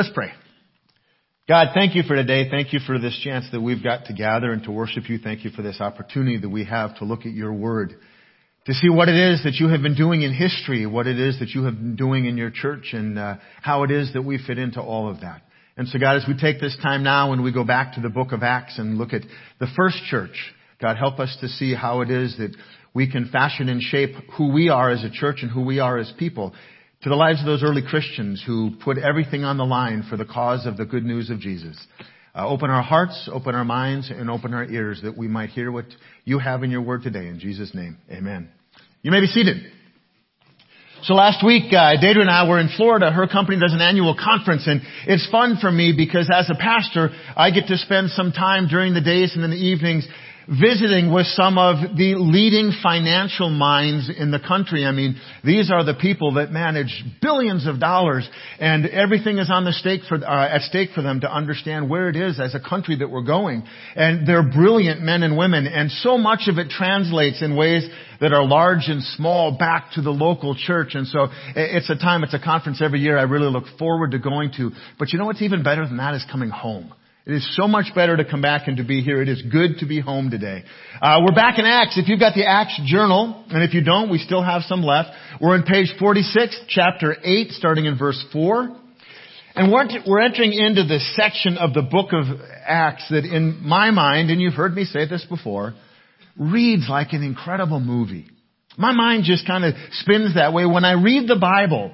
Let's pray. God, thank you for today. Thank you for this chance that we've got to gather and to worship you. Thank you for this opportunity that we have to look at your word, to see what it is that you have been doing in history, what it is that you have been doing in your church, and uh, how it is that we fit into all of that. And so God, as we take this time now and we go back to the book of Acts and look at the first church, God, help us to see how it is that we can fashion and shape who we are as a church and who we are as people to the lives of those early Christians who put everything on the line for the cause of the good news of Jesus. Uh, open our hearts, open our minds, and open our ears that we might hear what you have in your word today. In Jesus' name, amen. You may be seated. So last week, uh, Deidre and I were in Florida. Her company does an annual conference, and it's fun for me because as a pastor, I get to spend some time during the days and in the evenings visiting with some of the leading financial minds in the country. I mean, these are the people that manage billions of dollars and everything is on the stake for, uh, at stake for them to understand where it is as a country that we're going. And they're brilliant men and women and so much of it translates in ways that are large and small back to the local church. And so it's a time, it's a conference every year I really look forward to going to. But you know what's even better than that is coming home. It is so much better to come back and to be here. It is good to be home today. Uh, we're back in Acts. If you've got the Acts journal, and if you don't, we still have some left. We're on page 46, chapter 8, starting in verse 4. And we're, we're entering into the section of the book of Acts that in my mind, and you've heard me say this before, reads like an incredible movie. My mind just kind of spins that way. When I read the Bible,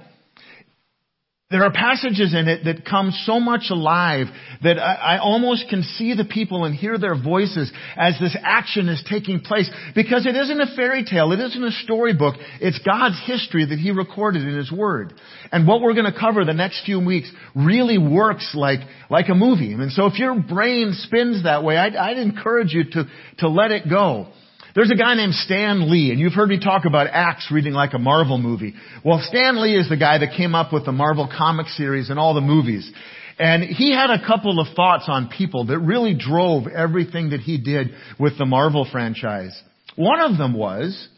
there are passages in it that come so much alive that I, I, almost can see the people and hear their voices as this action is taking place because it isn't a fairy tale. It isn't a storybook. It's God's history that He recorded in His Word. And what we're going to cover the next few weeks really works like, like a movie. And so if your brain spins that way, I'd, I'd encourage you to, to let it go. There's a guy named Stan Lee, and you've heard me talk about Acts reading like a Marvel movie. Well, Stan Lee is the guy that came up with the Marvel comic series and all the movies. And he had a couple of thoughts on people that really drove everything that he did with the Marvel franchise. One of them was,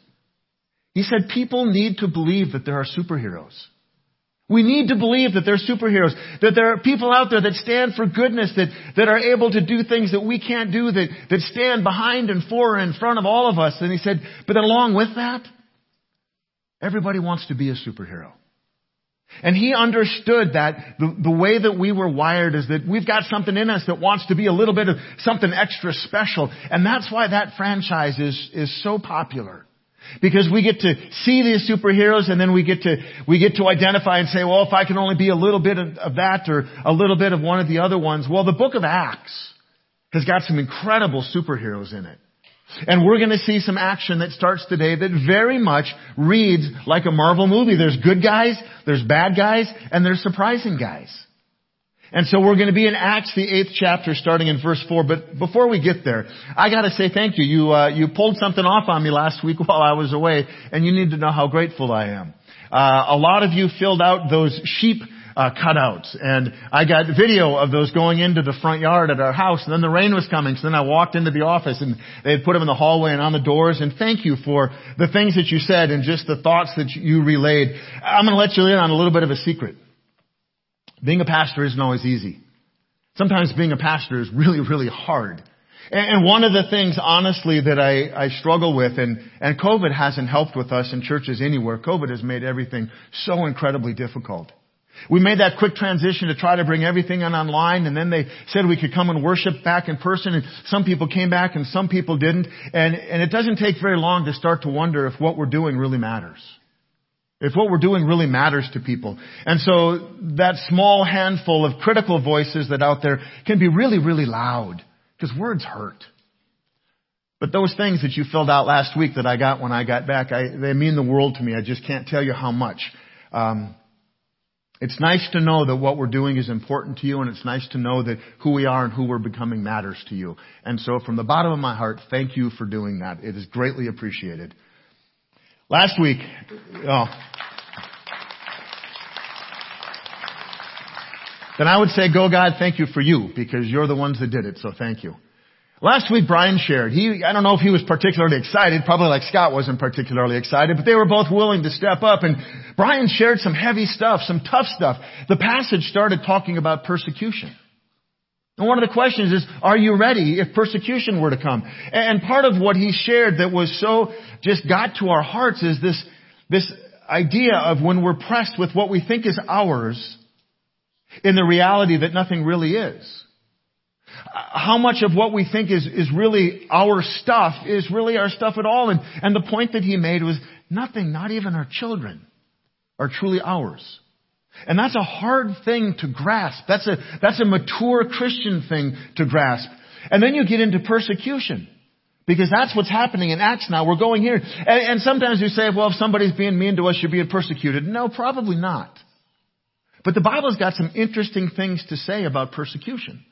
he said people need to believe that there are superheroes. We need to believe that they're superheroes, that there are people out there that stand for goodness, that, that are able to do things that we can't do, that, that stand behind and for and in front of all of us. And he said, but along with that, everybody wants to be a superhero. And he understood that the, the way that we were wired is that we've got something in us that wants to be a little bit of something extra special. And that's why that franchise is, is so popular. Because we get to see these superheroes and then we get to, we get to identify and say, well, if I can only be a little bit of, that or a little bit of one of the other ones. Well, the book of Acts has got some incredible superheroes in it. And we're going to see some action that starts today that very much reads like a Marvel movie. There's good guys, there's bad guys, and there's surprising guys. And so we're going to be in Acts, the eighth chapter, starting in verse four. But before we get there, I got to say thank you. You uh, you pulled something off on me last week while I was away, and you need to know how grateful I am. Uh, a lot of you filled out those sheep uh, cutouts, and I got video of those going into the front yard at our house. And then the rain was coming, so then I walked into the office, and they had put them in the hallway and on the doors. And thank you for the things that you said and just the thoughts that you relayed. I'm going to let you in on a little bit of a secret. Being a pastor isn't always easy. Sometimes being a pastor is really, really hard. And one of the things, honestly, that I, I struggle with, and, and COVID hasn't helped with us in churches anywhere. COVID has made everything so incredibly difficult. We made that quick transition to try to bring everything on online, and then they said we could come and worship back in person, and some people came back and some people didn't. And, and it doesn't take very long to start to wonder if what we're doing really matters. If what we're doing really matters to people. And so that small handful of critical voices that out there can be really, really loud. Because words hurt. But those things that you filled out last week that I got when I got back, I, they mean the world to me. I just can't tell you how much. Um, it's nice to know that what we're doing is important to you, and it's nice to know that who we are and who we're becoming matters to you. And so, from the bottom of my heart, thank you for doing that. It is greatly appreciated. Last week, oh. Then I would say, go God, thank you for you, because you're the ones that did it, so thank you. Last week Brian shared, he, I don't know if he was particularly excited, probably like Scott wasn't particularly excited, but they were both willing to step up and Brian shared some heavy stuff, some tough stuff. The passage started talking about persecution. And one of the questions is, are you ready if persecution were to come? And part of what he shared that was so just got to our hearts is this, this idea of when we're pressed with what we think is ours in the reality that nothing really is. How much of what we think is, is really our stuff is really our stuff at all. And, and the point that he made was nothing, not even our children, are truly ours. And that's a hard thing to grasp. That's a, that's a mature Christian thing to grasp. And then you get into persecution. Because that's what's happening in Acts now. We're going here. And, and sometimes you say, well, if somebody's being mean to us, you're being persecuted. No, probably not. But the Bible's got some interesting things to say about persecution.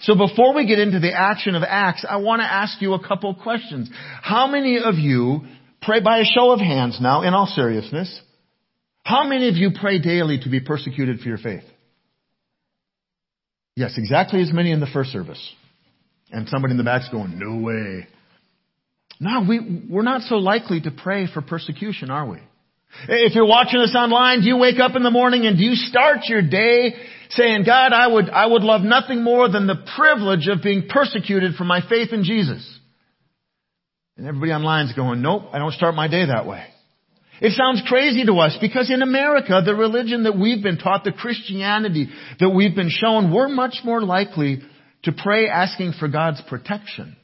So before we get into the action of Acts, I want to ask you a couple questions. How many of you pray by a show of hands now, in all seriousness? How many of you pray daily to be persecuted for your faith? Yes, exactly as many in the first service. And somebody in the back's going, no way. No, we, we're not so likely to pray for persecution, are we? If you're watching this online, do you wake up in the morning and do you start your day saying, God, I would, I would love nothing more than the privilege of being persecuted for my faith in Jesus? And everybody online's going, nope, I don't start my day that way. It sounds crazy to us because in America, the religion that we've been taught, the Christianity that we've been shown, we're much more likely to pray asking for God's protection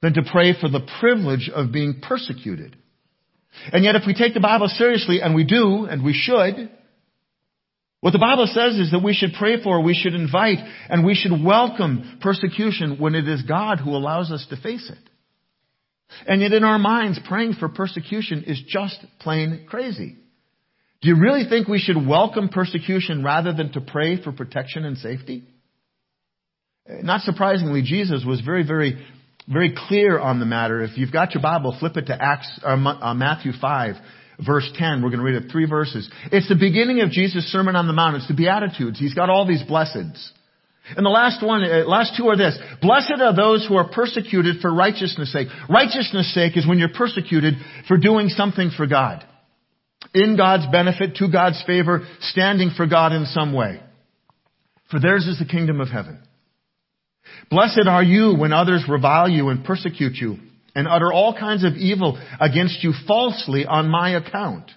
than to pray for the privilege of being persecuted. And yet if we take the Bible seriously, and we do, and we should, what the Bible says is that we should pray for, we should invite, and we should welcome persecution when it is God who allows us to face it. And yet in our minds, praying for persecution is just plain crazy. Do you really think we should welcome persecution rather than to pray for protection and safety? Not surprisingly, Jesus was very, very, very clear on the matter. If you've got your Bible, flip it to Acts, uh, uh Matthew 5, verse 10. We're going to read it three verses. It's the beginning of Jesus' Sermon on the Mount. It's the Beatitudes. He's got all these blesseds. And the last one, uh, last two are this. Blessed are those who are persecuted for righteousness sake. Righteousness sake is when you're persecuted for doing something for God. In God's benefit, to God's favor, standing for God in some way. For theirs is the kingdom of heaven. Blessed are you when others revile you and persecute you and utter all kinds of evil against you falsely on my account.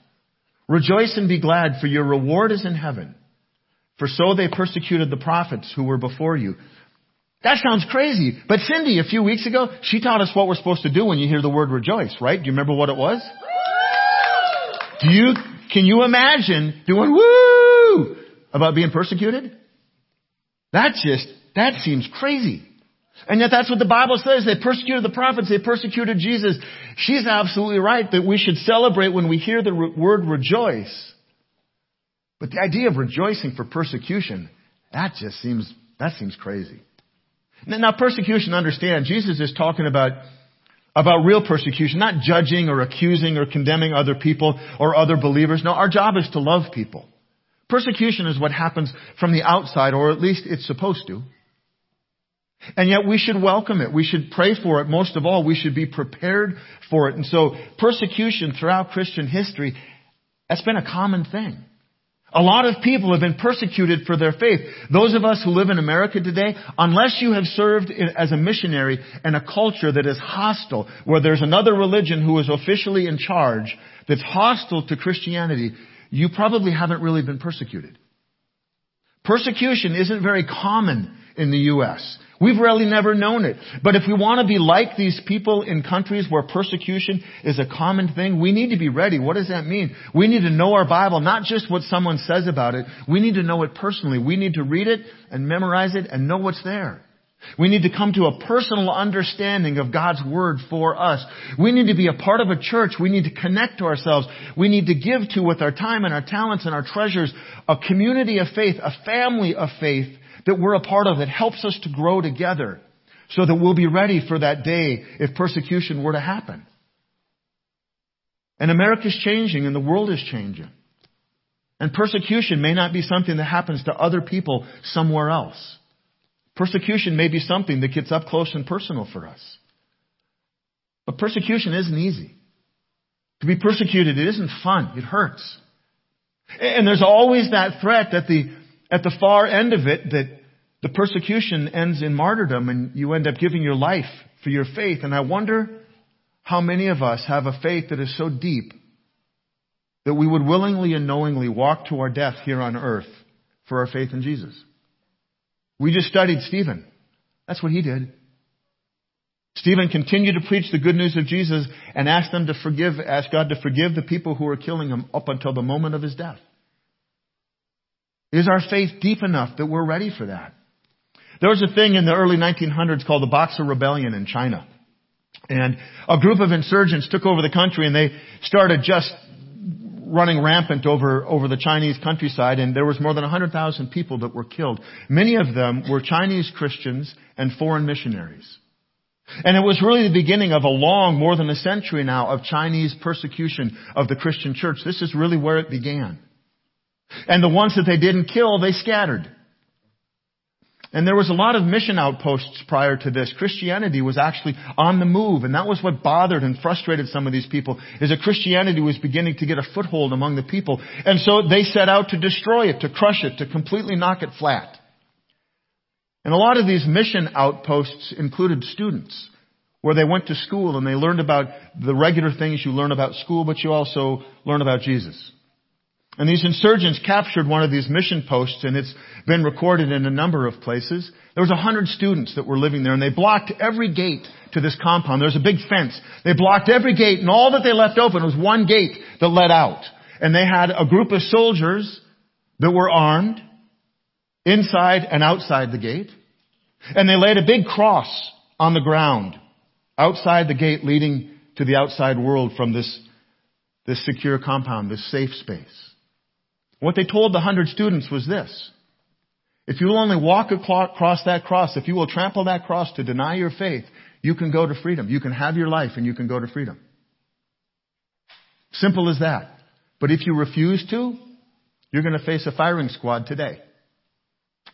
Rejoice and be glad for your reward is in heaven. For so they persecuted the prophets who were before you. That sounds crazy. But Cindy, a few weeks ago, she taught us what we're supposed to do when you hear the word rejoice, right? Do you remember what it was? Do you, can you imagine doing woo about being persecuted? That just, that seems crazy. And yet that's what the Bible says. They persecuted the prophets. They persecuted Jesus. She's absolutely right that we should celebrate when we hear the word rejoice. But the idea of rejoicing for persecution, that just seems, that seems crazy. Now persecution, understand, Jesus is talking about, about real persecution, not judging or accusing or condemning other people or other believers. No, our job is to love people. Persecution is what happens from the outside, or at least it's supposed to. And yet we should welcome it. We should pray for it. Most of all, we should be prepared for it. And so persecution throughout Christian history, that's been a common thing. A lot of people have been persecuted for their faith. Those of us who live in America today, unless you have served as a missionary in a culture that is hostile, where there's another religion who is officially in charge that's hostile to Christianity, you probably haven't really been persecuted. Persecution isn't very common in the U.S. We've really never known it. But if we want to be like these people in countries where persecution is a common thing, we need to be ready. What does that mean? We need to know our Bible, not just what someone says about it. We need to know it personally. We need to read it and memorize it and know what's there. We need to come to a personal understanding of God's Word for us. We need to be a part of a church. We need to connect to ourselves. We need to give to with our time and our talents and our treasures a community of faith, a family of faith that we're a part of that helps us to grow together so that we'll be ready for that day if persecution were to happen. And America's changing and the world is changing. And persecution may not be something that happens to other people somewhere else. Persecution may be something that gets up close and personal for us. But persecution isn't easy. To be persecuted, it isn't fun. It hurts. And there's always that threat that the, at the far end of it that the persecution ends in martyrdom and you end up giving your life for your faith. And I wonder how many of us have a faith that is so deep that we would willingly and knowingly walk to our death here on earth for our faith in Jesus. We just studied Stephen. That's what he did. Stephen continued to preach the good news of Jesus and asked them to forgive, ask God to forgive the people who were killing him up until the moment of his death. Is our faith deep enough that we're ready for that? There was a thing in the early 1900s called the Boxer Rebellion in China. And a group of insurgents took over the country and they started just running rampant over, over the Chinese countryside and there was more than 100,000 people that were killed. Many of them were Chinese Christians and foreign missionaries. And it was really the beginning of a long, more than a century now, of Chinese persecution of the Christian church. This is really where it began. And the ones that they didn't kill, they scattered. And there was a lot of mission outposts prior to this. Christianity was actually on the move, and that was what bothered and frustrated some of these people, is that Christianity was beginning to get a foothold among the people. And so they set out to destroy it, to crush it, to completely knock it flat. And a lot of these mission outposts included students, where they went to school and they learned about the regular things you learn about school, but you also learn about Jesus. And these insurgents captured one of these mission posts and it's been recorded in a number of places. There was a hundred students that were living there and they blocked every gate to this compound. There was a big fence. They blocked every gate and all that they left open was one gate that led out. And they had a group of soldiers that were armed inside and outside the gate. And they laid a big cross on the ground outside the gate leading to the outside world from this, this secure compound, this safe space. What they told the hundred students was this. If you will only walk across that cross, if you will trample that cross to deny your faith, you can go to freedom. You can have your life and you can go to freedom. Simple as that. But if you refuse to, you're going to face a firing squad today.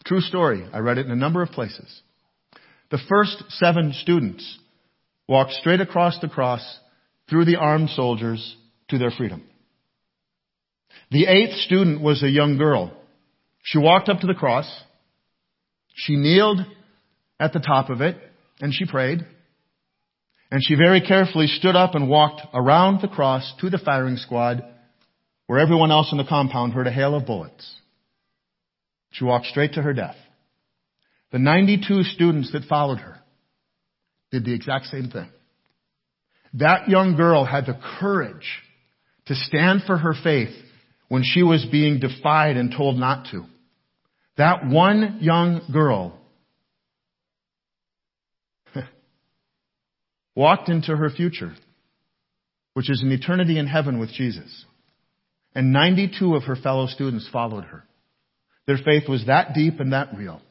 True story. I read it in a number of places. The first seven students walked straight across the cross through the armed soldiers to their freedom. The eighth student was a young girl. She walked up to the cross. She kneeled at the top of it and she prayed. And she very carefully stood up and walked around the cross to the firing squad where everyone else in the compound heard a hail of bullets. She walked straight to her death. The 92 students that followed her did the exact same thing. That young girl had the courage to stand for her faith when she was being defied and told not to. That one young girl walked into her future, which is an eternity in heaven with Jesus. And 92 of her fellow students followed her. Their faith was that deep and that real.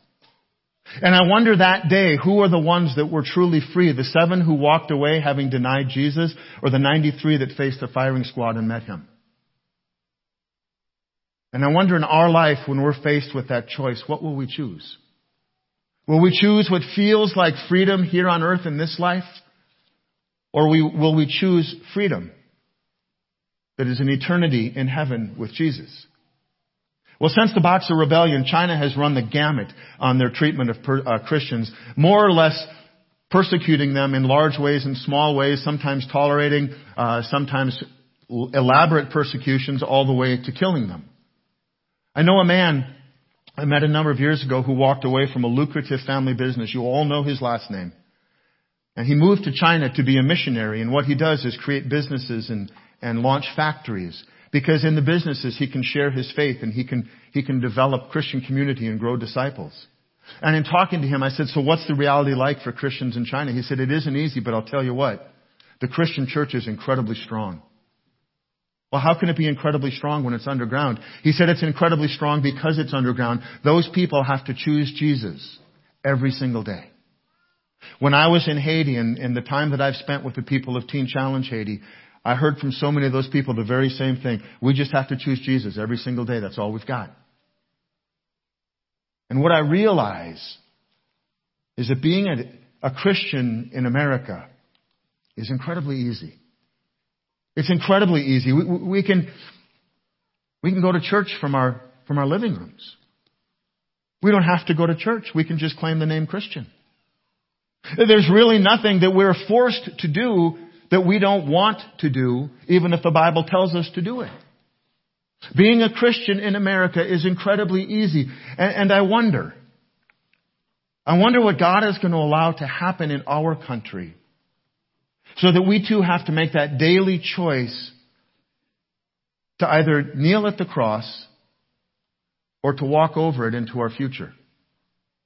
And I wonder that day, who are the ones that were truly free? The seven who walked away having denied Jesus, or the 93 that faced the firing squad and met him? And I wonder in our life when we're faced with that choice, what will we choose? Will we choose what feels like freedom here on earth in this life? Or will we choose freedom that is an eternity in heaven with Jesus? Well, since the Boxer Rebellion, China has run the gamut on their treatment of per, uh, Christians, more or less persecuting them in large ways and small ways, sometimes tolerating, uh, sometimes elaborate persecutions, all the way to killing them. I know a man I met a number of years ago who walked away from a lucrative family business. You all know his last name. And he moved to China to be a missionary. And what he does is create businesses and, and launch factories. Because in the businesses he can share his faith and he can, he can develop Christian community and grow disciples. And in talking to him, I said, so what's the reality like for Christians in China? He said, it isn't easy, but I'll tell you what. The Christian church is incredibly strong. Well, how can it be incredibly strong when it's underground? He said it's incredibly strong because it's underground. Those people have to choose Jesus every single day. When I was in Haiti and, and the time that I've spent with the people of Teen Challenge Haiti, I heard from so many of those people the very same thing. We just have to choose Jesus every single day. That's all we've got. And what I realize is that being a, a Christian in America is incredibly easy. It's incredibly easy. We, we, can, we can go to church from our, from our living rooms. We don't have to go to church. We can just claim the name Christian. There's really nothing that we're forced to do that we don't want to do, even if the Bible tells us to do it. Being a Christian in America is incredibly easy. And, and I wonder, I wonder what God is going to allow to happen in our country so that we too have to make that daily choice to either kneel at the cross or to walk over it into our future.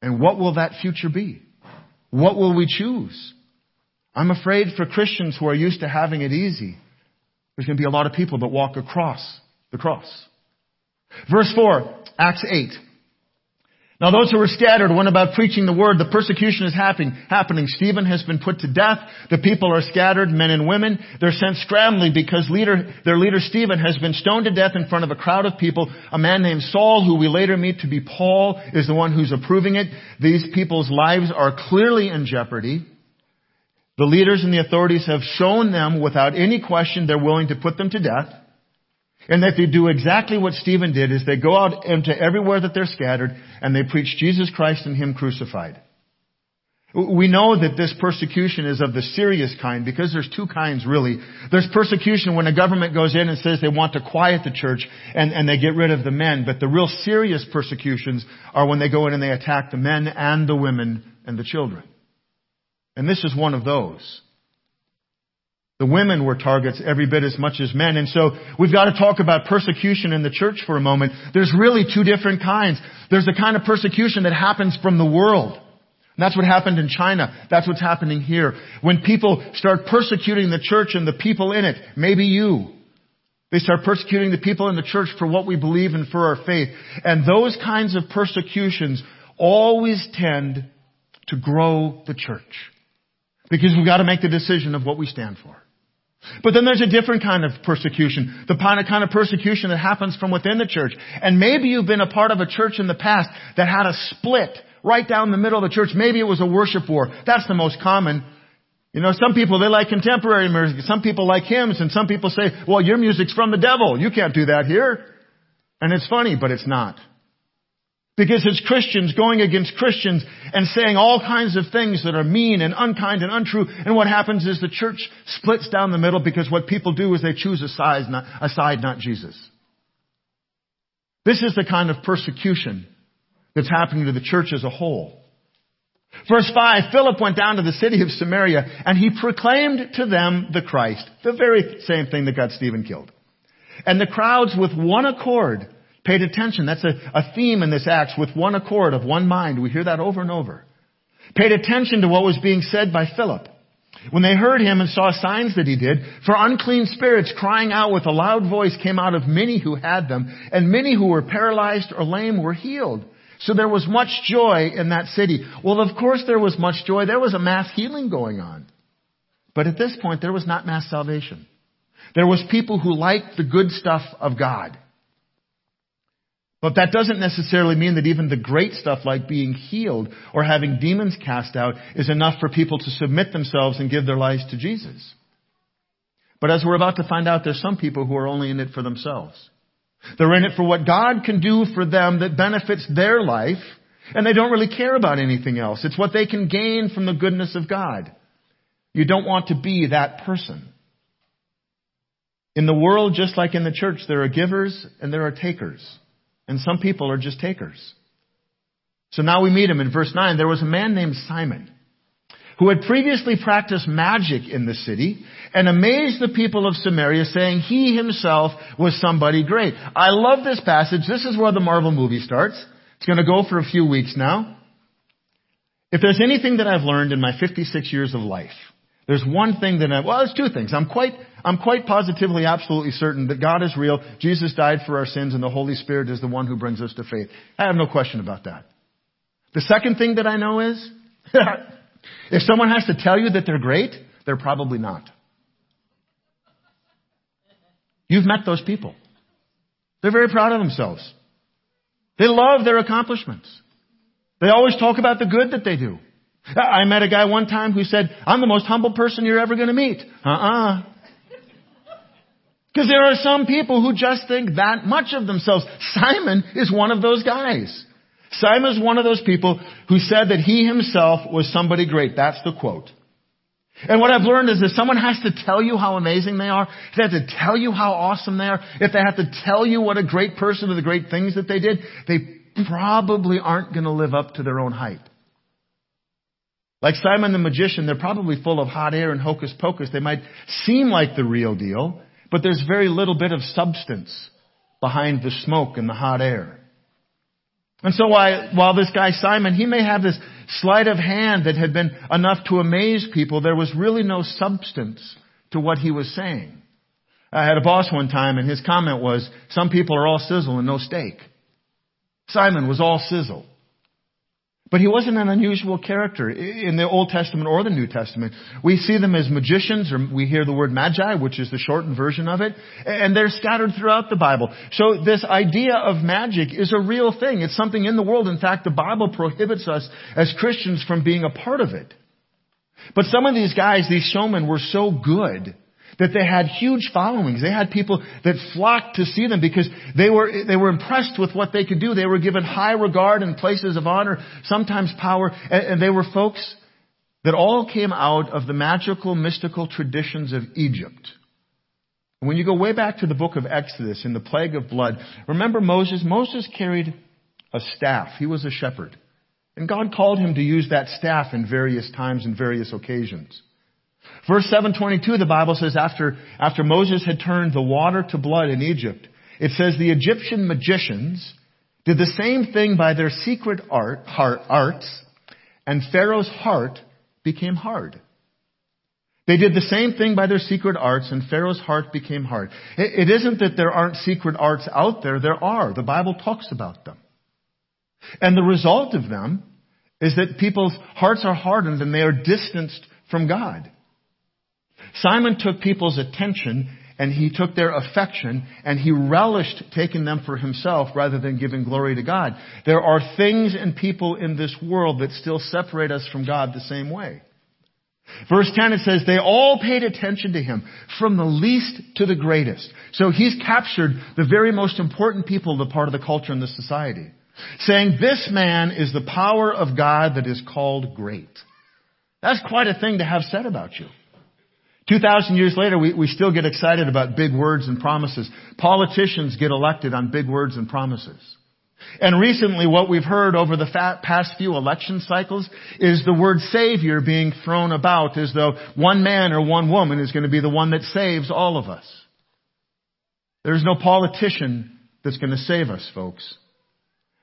And what will that future be? What will we choose? I'm afraid for Christians who are used to having it easy, there's going to be a lot of people that walk across the cross. Verse 4, Acts 8. Now those who were scattered went about preaching the word. The persecution is happening. happening. Stephen has been put to death. The people are scattered, men and women. They're sent scrambling because leader, their leader Stephen has been stoned to death in front of a crowd of people. A man named Saul, who we later meet to be Paul, is the one who's approving it. These people's lives are clearly in jeopardy. The leaders and the authorities have shown them without any question they're willing to put them to death. And that they do exactly what Stephen did is they go out into everywhere that they're scattered and they preach Jesus Christ and Him crucified. We know that this persecution is of the serious kind because there's two kinds really. There's persecution when a government goes in and says they want to quiet the church and, and they get rid of the men. But the real serious persecutions are when they go in and they attack the men and the women and the children. And this is one of those. The women were targets every bit as much as men. And so we've got to talk about persecution in the church for a moment. There's really two different kinds. There's the kind of persecution that happens from the world. And that's what happened in China. That's what's happening here. When people start persecuting the church and the people in it, maybe you, they start persecuting the people in the church for what we believe and for our faith. And those kinds of persecutions always tend to grow the church. Because we've got to make the decision of what we stand for. But then there's a different kind of persecution. The kind of persecution that happens from within the church. And maybe you've been a part of a church in the past that had a split right down the middle of the church. Maybe it was a worship war. That's the most common. You know, some people, they like contemporary music. Some people like hymns. And some people say, well, your music's from the devil. You can't do that here. And it's funny, but it's not. Because it's Christians going against Christians and saying all kinds of things that are mean and unkind and untrue. And what happens is the church splits down the middle because what people do is they choose a side, not, a side, not Jesus. This is the kind of persecution that's happening to the church as a whole. Verse 5, Philip went down to the city of Samaria and he proclaimed to them the Christ, the very same thing that got Stephen killed. And the crowds with one accord paid attention. That's a, a theme in this Acts with one accord of one mind. We hear that over and over. Paid attention to what was being said by Philip. When they heard him and saw signs that he did, for unclean spirits crying out with a loud voice came out of many who had them, and many who were paralyzed or lame were healed. So there was much joy in that city. Well, of course there was much joy. There was a mass healing going on. But at this point, there was not mass salvation. There was people who liked the good stuff of God. But that doesn't necessarily mean that even the great stuff like being healed or having demons cast out is enough for people to submit themselves and give their lives to Jesus. But as we're about to find out, there's some people who are only in it for themselves. They're in it for what God can do for them that benefits their life, and they don't really care about anything else. It's what they can gain from the goodness of God. You don't want to be that person. In the world, just like in the church, there are givers and there are takers. And some people are just takers. So now we meet him in verse 9. There was a man named Simon who had previously practiced magic in the city and amazed the people of Samaria saying he himself was somebody great. I love this passage. This is where the Marvel movie starts. It's going to go for a few weeks now. If there's anything that I've learned in my 56 years of life, there's one thing that I, well, there's two things. I'm quite, I'm quite positively, absolutely certain that God is real, Jesus died for our sins, and the Holy Spirit is the one who brings us to faith. I have no question about that. The second thing that I know is, if someone has to tell you that they're great, they're probably not. You've met those people. They're very proud of themselves. They love their accomplishments. They always talk about the good that they do. I met a guy one time who said, I'm the most humble person you're ever going to meet. Uh-uh. Because there are some people who just think that much of themselves. Simon is one of those guys. Simon is one of those people who said that he himself was somebody great. That's the quote. And what I've learned is that someone has to tell you how amazing they are, if they have to tell you how awesome they are, if they have to tell you what a great person or the great things that they did, they probably aren't going to live up to their own hype. Like Simon the magician, they're probably full of hot air and hocus pocus. They might seem like the real deal, but there's very little bit of substance behind the smoke and the hot air. And so while, while this guy Simon, he may have this sleight of hand that had been enough to amaze people, there was really no substance to what he was saying. I had a boss one time and his comment was, some people are all sizzle and no steak. Simon was all sizzle. But he wasn't an unusual character in the Old Testament or the New Testament. We see them as magicians, or we hear the word magi, which is the shortened version of it, and they're scattered throughout the Bible. So this idea of magic is a real thing. It's something in the world. In fact, the Bible prohibits us as Christians from being a part of it. But some of these guys, these showmen, were so good that they had huge followings. They had people that flocked to see them because they were, they were impressed with what they could do. They were given high regard and places of honor, sometimes power, and, and they were folks that all came out of the magical, mystical traditions of Egypt. When you go way back to the book of Exodus in the plague of blood, remember Moses? Moses carried a staff. He was a shepherd. And God called him to use that staff in various times and various occasions. Verse 722, the Bible says after, after Moses had turned the water to blood in Egypt, it says the Egyptian magicians did the same thing by their secret art, heart, arts, and Pharaoh's heart became hard. They did the same thing by their secret arts, and Pharaoh's heart became hard. It, it isn't that there aren't secret arts out there. There are. The Bible talks about them. And the result of them is that people's hearts are hardened and they are distanced from God. Simon took people's attention and he took their affection and he relished taking them for himself rather than giving glory to God. There are things and people in this world that still separate us from God the same way. Verse 10 it says, they all paid attention to him from the least to the greatest. So he's captured the very most important people, the part of the culture and the society. Saying, this man is the power of God that is called great. That's quite a thing to have said about you. 2,000 years later, we, we still get excited about big words and promises. Politicians get elected on big words and promises. And recently, what we've heard over the past few election cycles is the word savior being thrown about as though one man or one woman is going to be the one that saves all of us. There's no politician that's going to save us, folks.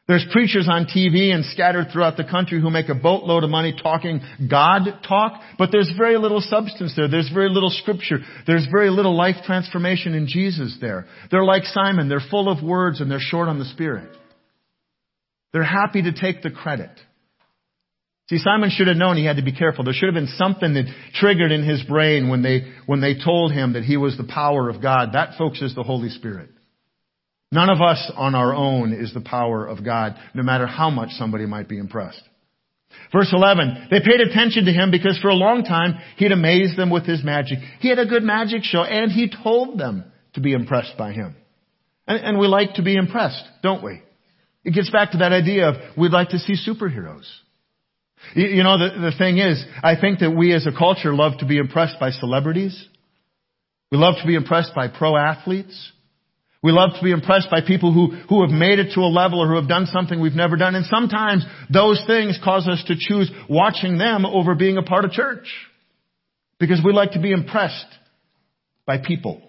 There's preachers on TV and scattered throughout the country who make a boatload of money talking God talk, but there's very little substance there. There's very little scripture. There's very little life transformation in Jesus there. They're like Simon. They're full of words and they're short on the Spirit. They're happy to take the credit. See, Simon should have known he had to be careful. There should have been something that triggered in his brain when they, when they told him that he was the power of God. That, folks, is the Holy Spirit. None of us on our own is the power of God, no matter how much somebody might be impressed. Verse 11, they paid attention to him because for a long time he'd amazed them with his magic. He had a good magic show and he told them to be impressed by him. And, and we like to be impressed, don't we? It gets back to that idea of we'd like to see superheroes. You, you know, the, the thing is, I think that we as a culture love to be impressed by celebrities. We love to be impressed by pro athletes. We love to be impressed by people who, who have made it to a level or who have done something we've never done. And sometimes those things cause us to choose watching them over being a part of church. Because we like to be impressed by people.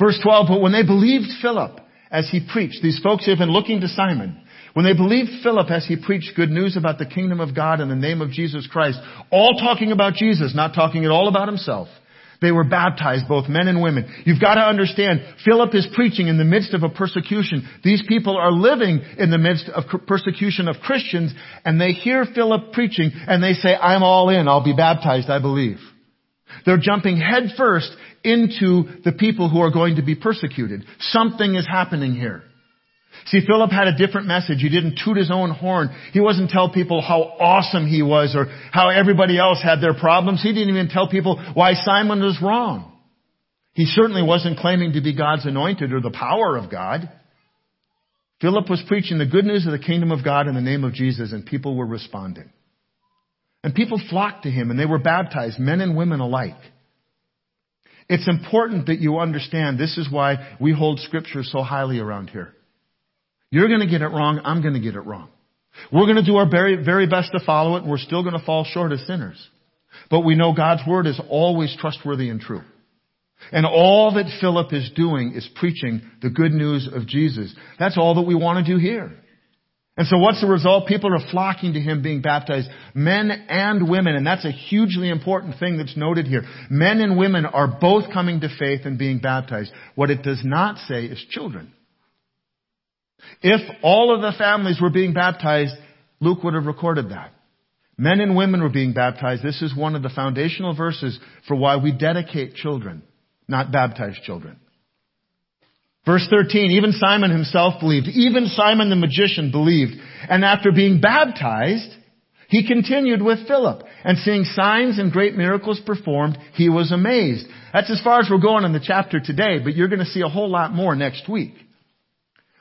Verse 12, but when they believed Philip as he preached, these folks have been looking to Simon. When they believed Philip as he preached good news about the kingdom of God in the name of Jesus Christ, all talking about Jesus, not talking at all about himself, they were baptized, both men and women. You've got to understand, Philip is preaching in the midst of a persecution. These people are living in the midst of persecution of Christians, and they hear Philip preaching, and they say, I'm all in, I'll be baptized, I believe. They're jumping headfirst into the people who are going to be persecuted. Something is happening here. See, Philip had a different message. He didn't toot his own horn. He wasn't tell people how awesome he was or how everybody else had their problems. He didn't even tell people why Simon was wrong. He certainly wasn't claiming to be God's anointed or the power of God. Philip was preaching the good news of the kingdom of God in the name of Jesus and people were responding. And people flocked to him and they were baptized, men and women alike. It's important that you understand this is why we hold scripture so highly around here. You're going to get it wrong. I'm going to get it wrong. We're going to do our very, very best to follow it. And we're still going to fall short as sinners. But we know God's word is always trustworthy and true. And all that Philip is doing is preaching the good news of Jesus. That's all that we want to do here. And so what's the result? People are flocking to him being baptized. Men and women. And that's a hugely important thing that's noted here. Men and women are both coming to faith and being baptized. What it does not say is children. If all of the families were being baptized, Luke would have recorded that. Men and women were being baptized. This is one of the foundational verses for why we dedicate children, not baptize children. Verse 13, even Simon himself believed. Even Simon the magician believed. And after being baptized, he continued with Philip. And seeing signs and great miracles performed, he was amazed. That's as far as we're going in the chapter today, but you're going to see a whole lot more next week.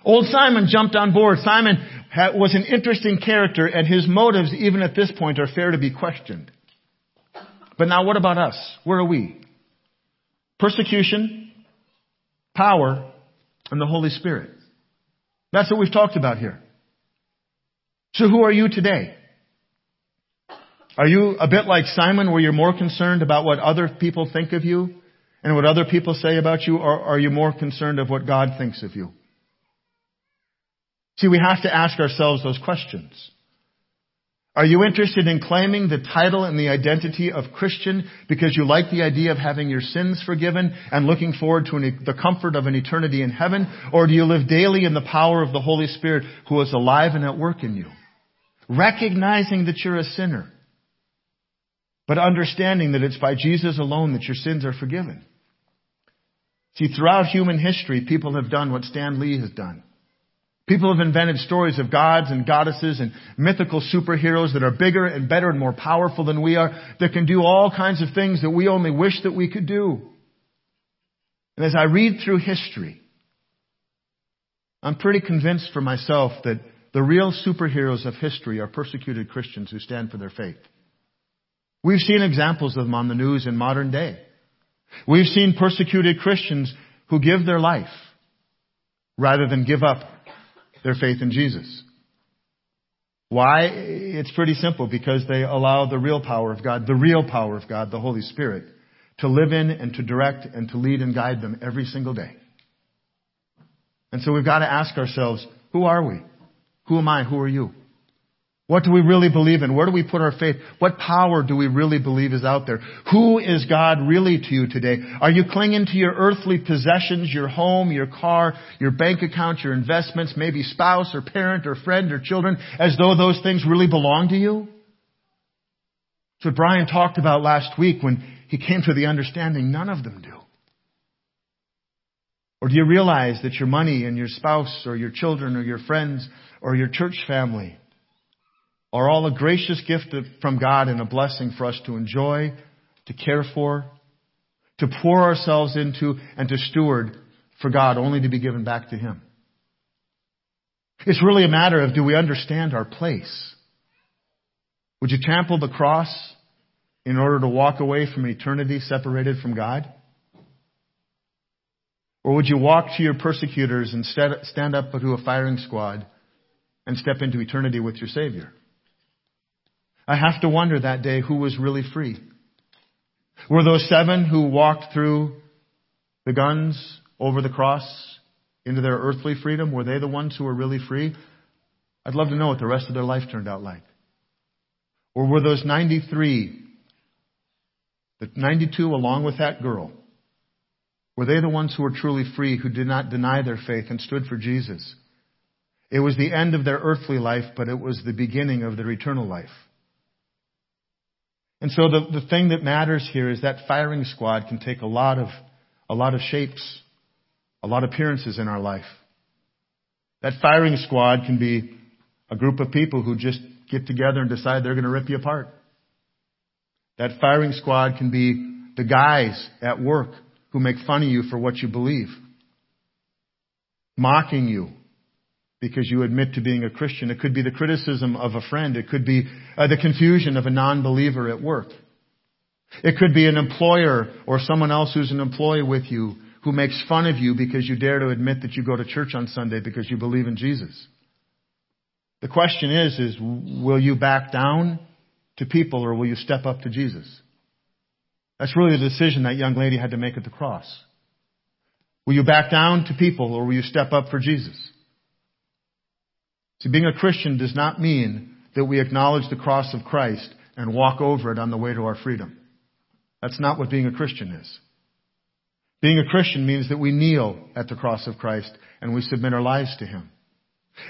Old Simon jumped on board. Simon was an interesting character and his motives, even at this point, are fair to be questioned. But now what about us? Where are we? Persecution, power, and the Holy Spirit. That's what we've talked about here. So who are you today? Are you a bit like Simon where you're more concerned about what other people think of you and what other people say about you or are you more concerned of what God thinks of you? See, we have to ask ourselves those questions. Are you interested in claiming the title and the identity of Christian because you like the idea of having your sins forgiven and looking forward to an, the comfort of an eternity in heaven? Or do you live daily in the power of the Holy Spirit who is alive and at work in you? Recognizing that you're a sinner, but understanding that it's by Jesus alone that your sins are forgiven. See, throughout human history, people have done what Stan Lee has done. People have invented stories of gods and goddesses and mythical superheroes that are bigger and better and more powerful than we are, that can do all kinds of things that we only wish that we could do. And as I read through history, I'm pretty convinced for myself that the real superheroes of history are persecuted Christians who stand for their faith. We've seen examples of them on the news in modern day. We've seen persecuted Christians who give their life rather than give up their faith in Jesus. Why? It's pretty simple because they allow the real power of God, the real power of God, the Holy Spirit, to live in and to direct and to lead and guide them every single day. And so we've got to ask ourselves, who are we? Who am I? Who are you? What do we really believe in? Where do we put our faith? What power do we really believe is out there? Who is God really to you today? Are you clinging to your earthly possessions, your home, your car, your bank account, your investments, maybe spouse or parent or friend or children, as though those things really belong to you? That's what Brian talked about last week when he came to the understanding none of them do. Or do you realize that your money and your spouse or your children or your friends or your church family are all a gracious gift from God and a blessing for us to enjoy, to care for, to pour ourselves into, and to steward for God only to be given back to Him. It's really a matter of do we understand our place? Would you trample the cross in order to walk away from eternity separated from God? Or would you walk to your persecutors and stand up to a firing squad and step into eternity with your Savior? I have to wonder that day who was really free. Were those seven who walked through the guns over the cross into their earthly freedom, were they the ones who were really free? I'd love to know what the rest of their life turned out like. Or were those 93, the 92 along with that girl, were they the ones who were truly free, who did not deny their faith and stood for Jesus? It was the end of their earthly life, but it was the beginning of their eternal life. And so the, the thing that matters here is that firing squad can take a lot of, a lot of shapes, a lot of appearances in our life. That firing squad can be a group of people who just get together and decide they're going to rip you apart. That firing squad can be the guys at work who make fun of you for what you believe, mocking you because you admit to being a Christian. It could be the criticism of a friend. It could be uh, the confusion of a non-believer at work. It could be an employer or someone else who's an employee with you who makes fun of you because you dare to admit that you go to church on Sunday because you believe in Jesus. The question is, is will you back down to people or will you step up to Jesus? That's really the decision that young lady had to make at the cross. Will you back down to people or will you step up for Jesus? See, being a Christian does not mean that we acknowledge the cross of Christ and walk over it on the way to our freedom. That's not what being a Christian is. Being a Christian means that we kneel at the cross of Christ and we submit our lives to Him.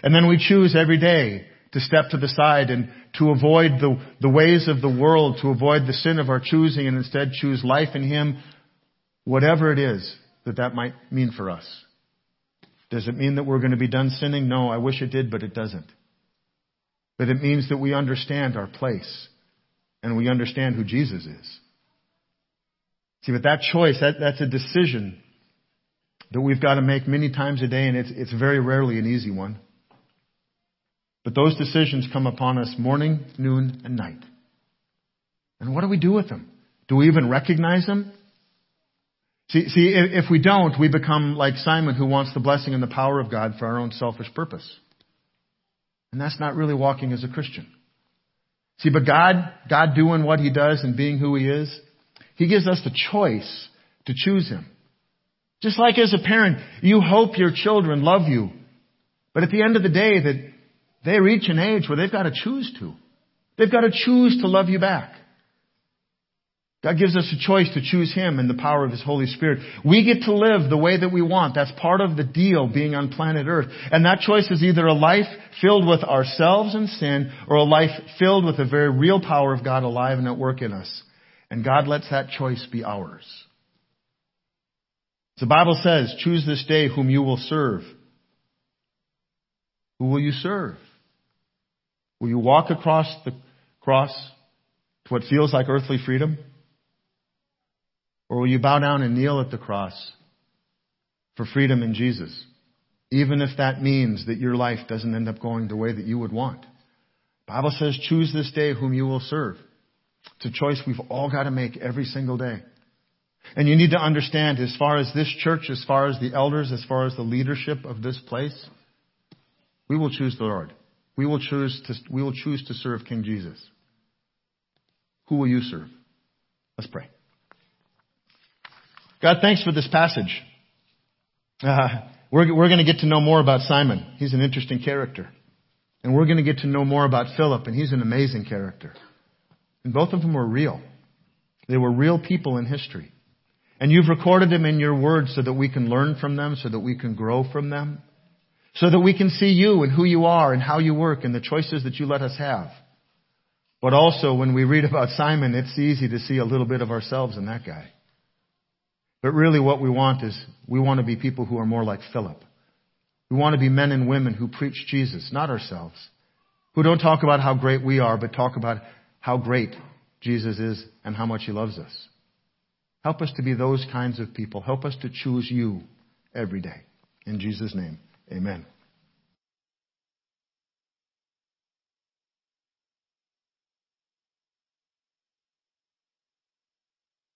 And then we choose every day to step to the side and to avoid the, the ways of the world, to avoid the sin of our choosing and instead choose life in Him, whatever it is that that might mean for us. Does it mean that we're going to be done sinning? No, I wish it did, but it doesn't. But it means that we understand our place and we understand who Jesus is. See, but that choice, that, that's a decision that we've got to make many times a day, and it's, it's very rarely an easy one. But those decisions come upon us morning, noon, and night. And what do we do with them? Do we even recognize them? See, see, if we don't, we become like Simon who wants the blessing and the power of God for our own selfish purpose. And that's not really walking as a Christian. See, but God, God doing what He does and being who He is, He gives us the choice to choose Him. Just like as a parent, you hope your children love you. But at the end of the day, that they reach an age where they've got to choose to. They've got to choose to love you back. God gives us a choice to choose Him and the power of His Holy Spirit. We get to live the way that we want. That's part of the deal being on planet Earth. And that choice is either a life filled with ourselves and sin or a life filled with the very real power of God alive and at work in us. And God lets that choice be ours. The Bible says, choose this day whom you will serve. Who will you serve? Will you walk across the cross to what feels like earthly freedom? Or will you bow down and kneel at the cross for freedom in Jesus? Even if that means that your life doesn't end up going the way that you would want. Bible says, choose this day whom you will serve. It's a choice we've all got to make every single day. And you need to understand, as far as this church, as far as the elders, as far as the leadership of this place, we will choose the Lord. We will choose to, we will choose to serve King Jesus. Who will you serve? Let's pray. God, thanks for this passage. Uh, we're, we're going to get to know more about Simon. He's an interesting character. And we're going to get to know more about Philip, and he's an amazing character. And both of them were real. They were real people in history. And you've recorded them in your word so that we can learn from them, so that we can grow from them, so that we can see you and who you are and how you work and the choices that you let us have. But also, when we read about Simon, it's easy to see a little bit of ourselves in that guy. But really what we want is, we want to be people who are more like Philip. We want to be men and women who preach Jesus, not ourselves. Who don't talk about how great we are, but talk about how great Jesus is and how much He loves us. Help us to be those kinds of people. Help us to choose you every day. In Jesus' name, amen.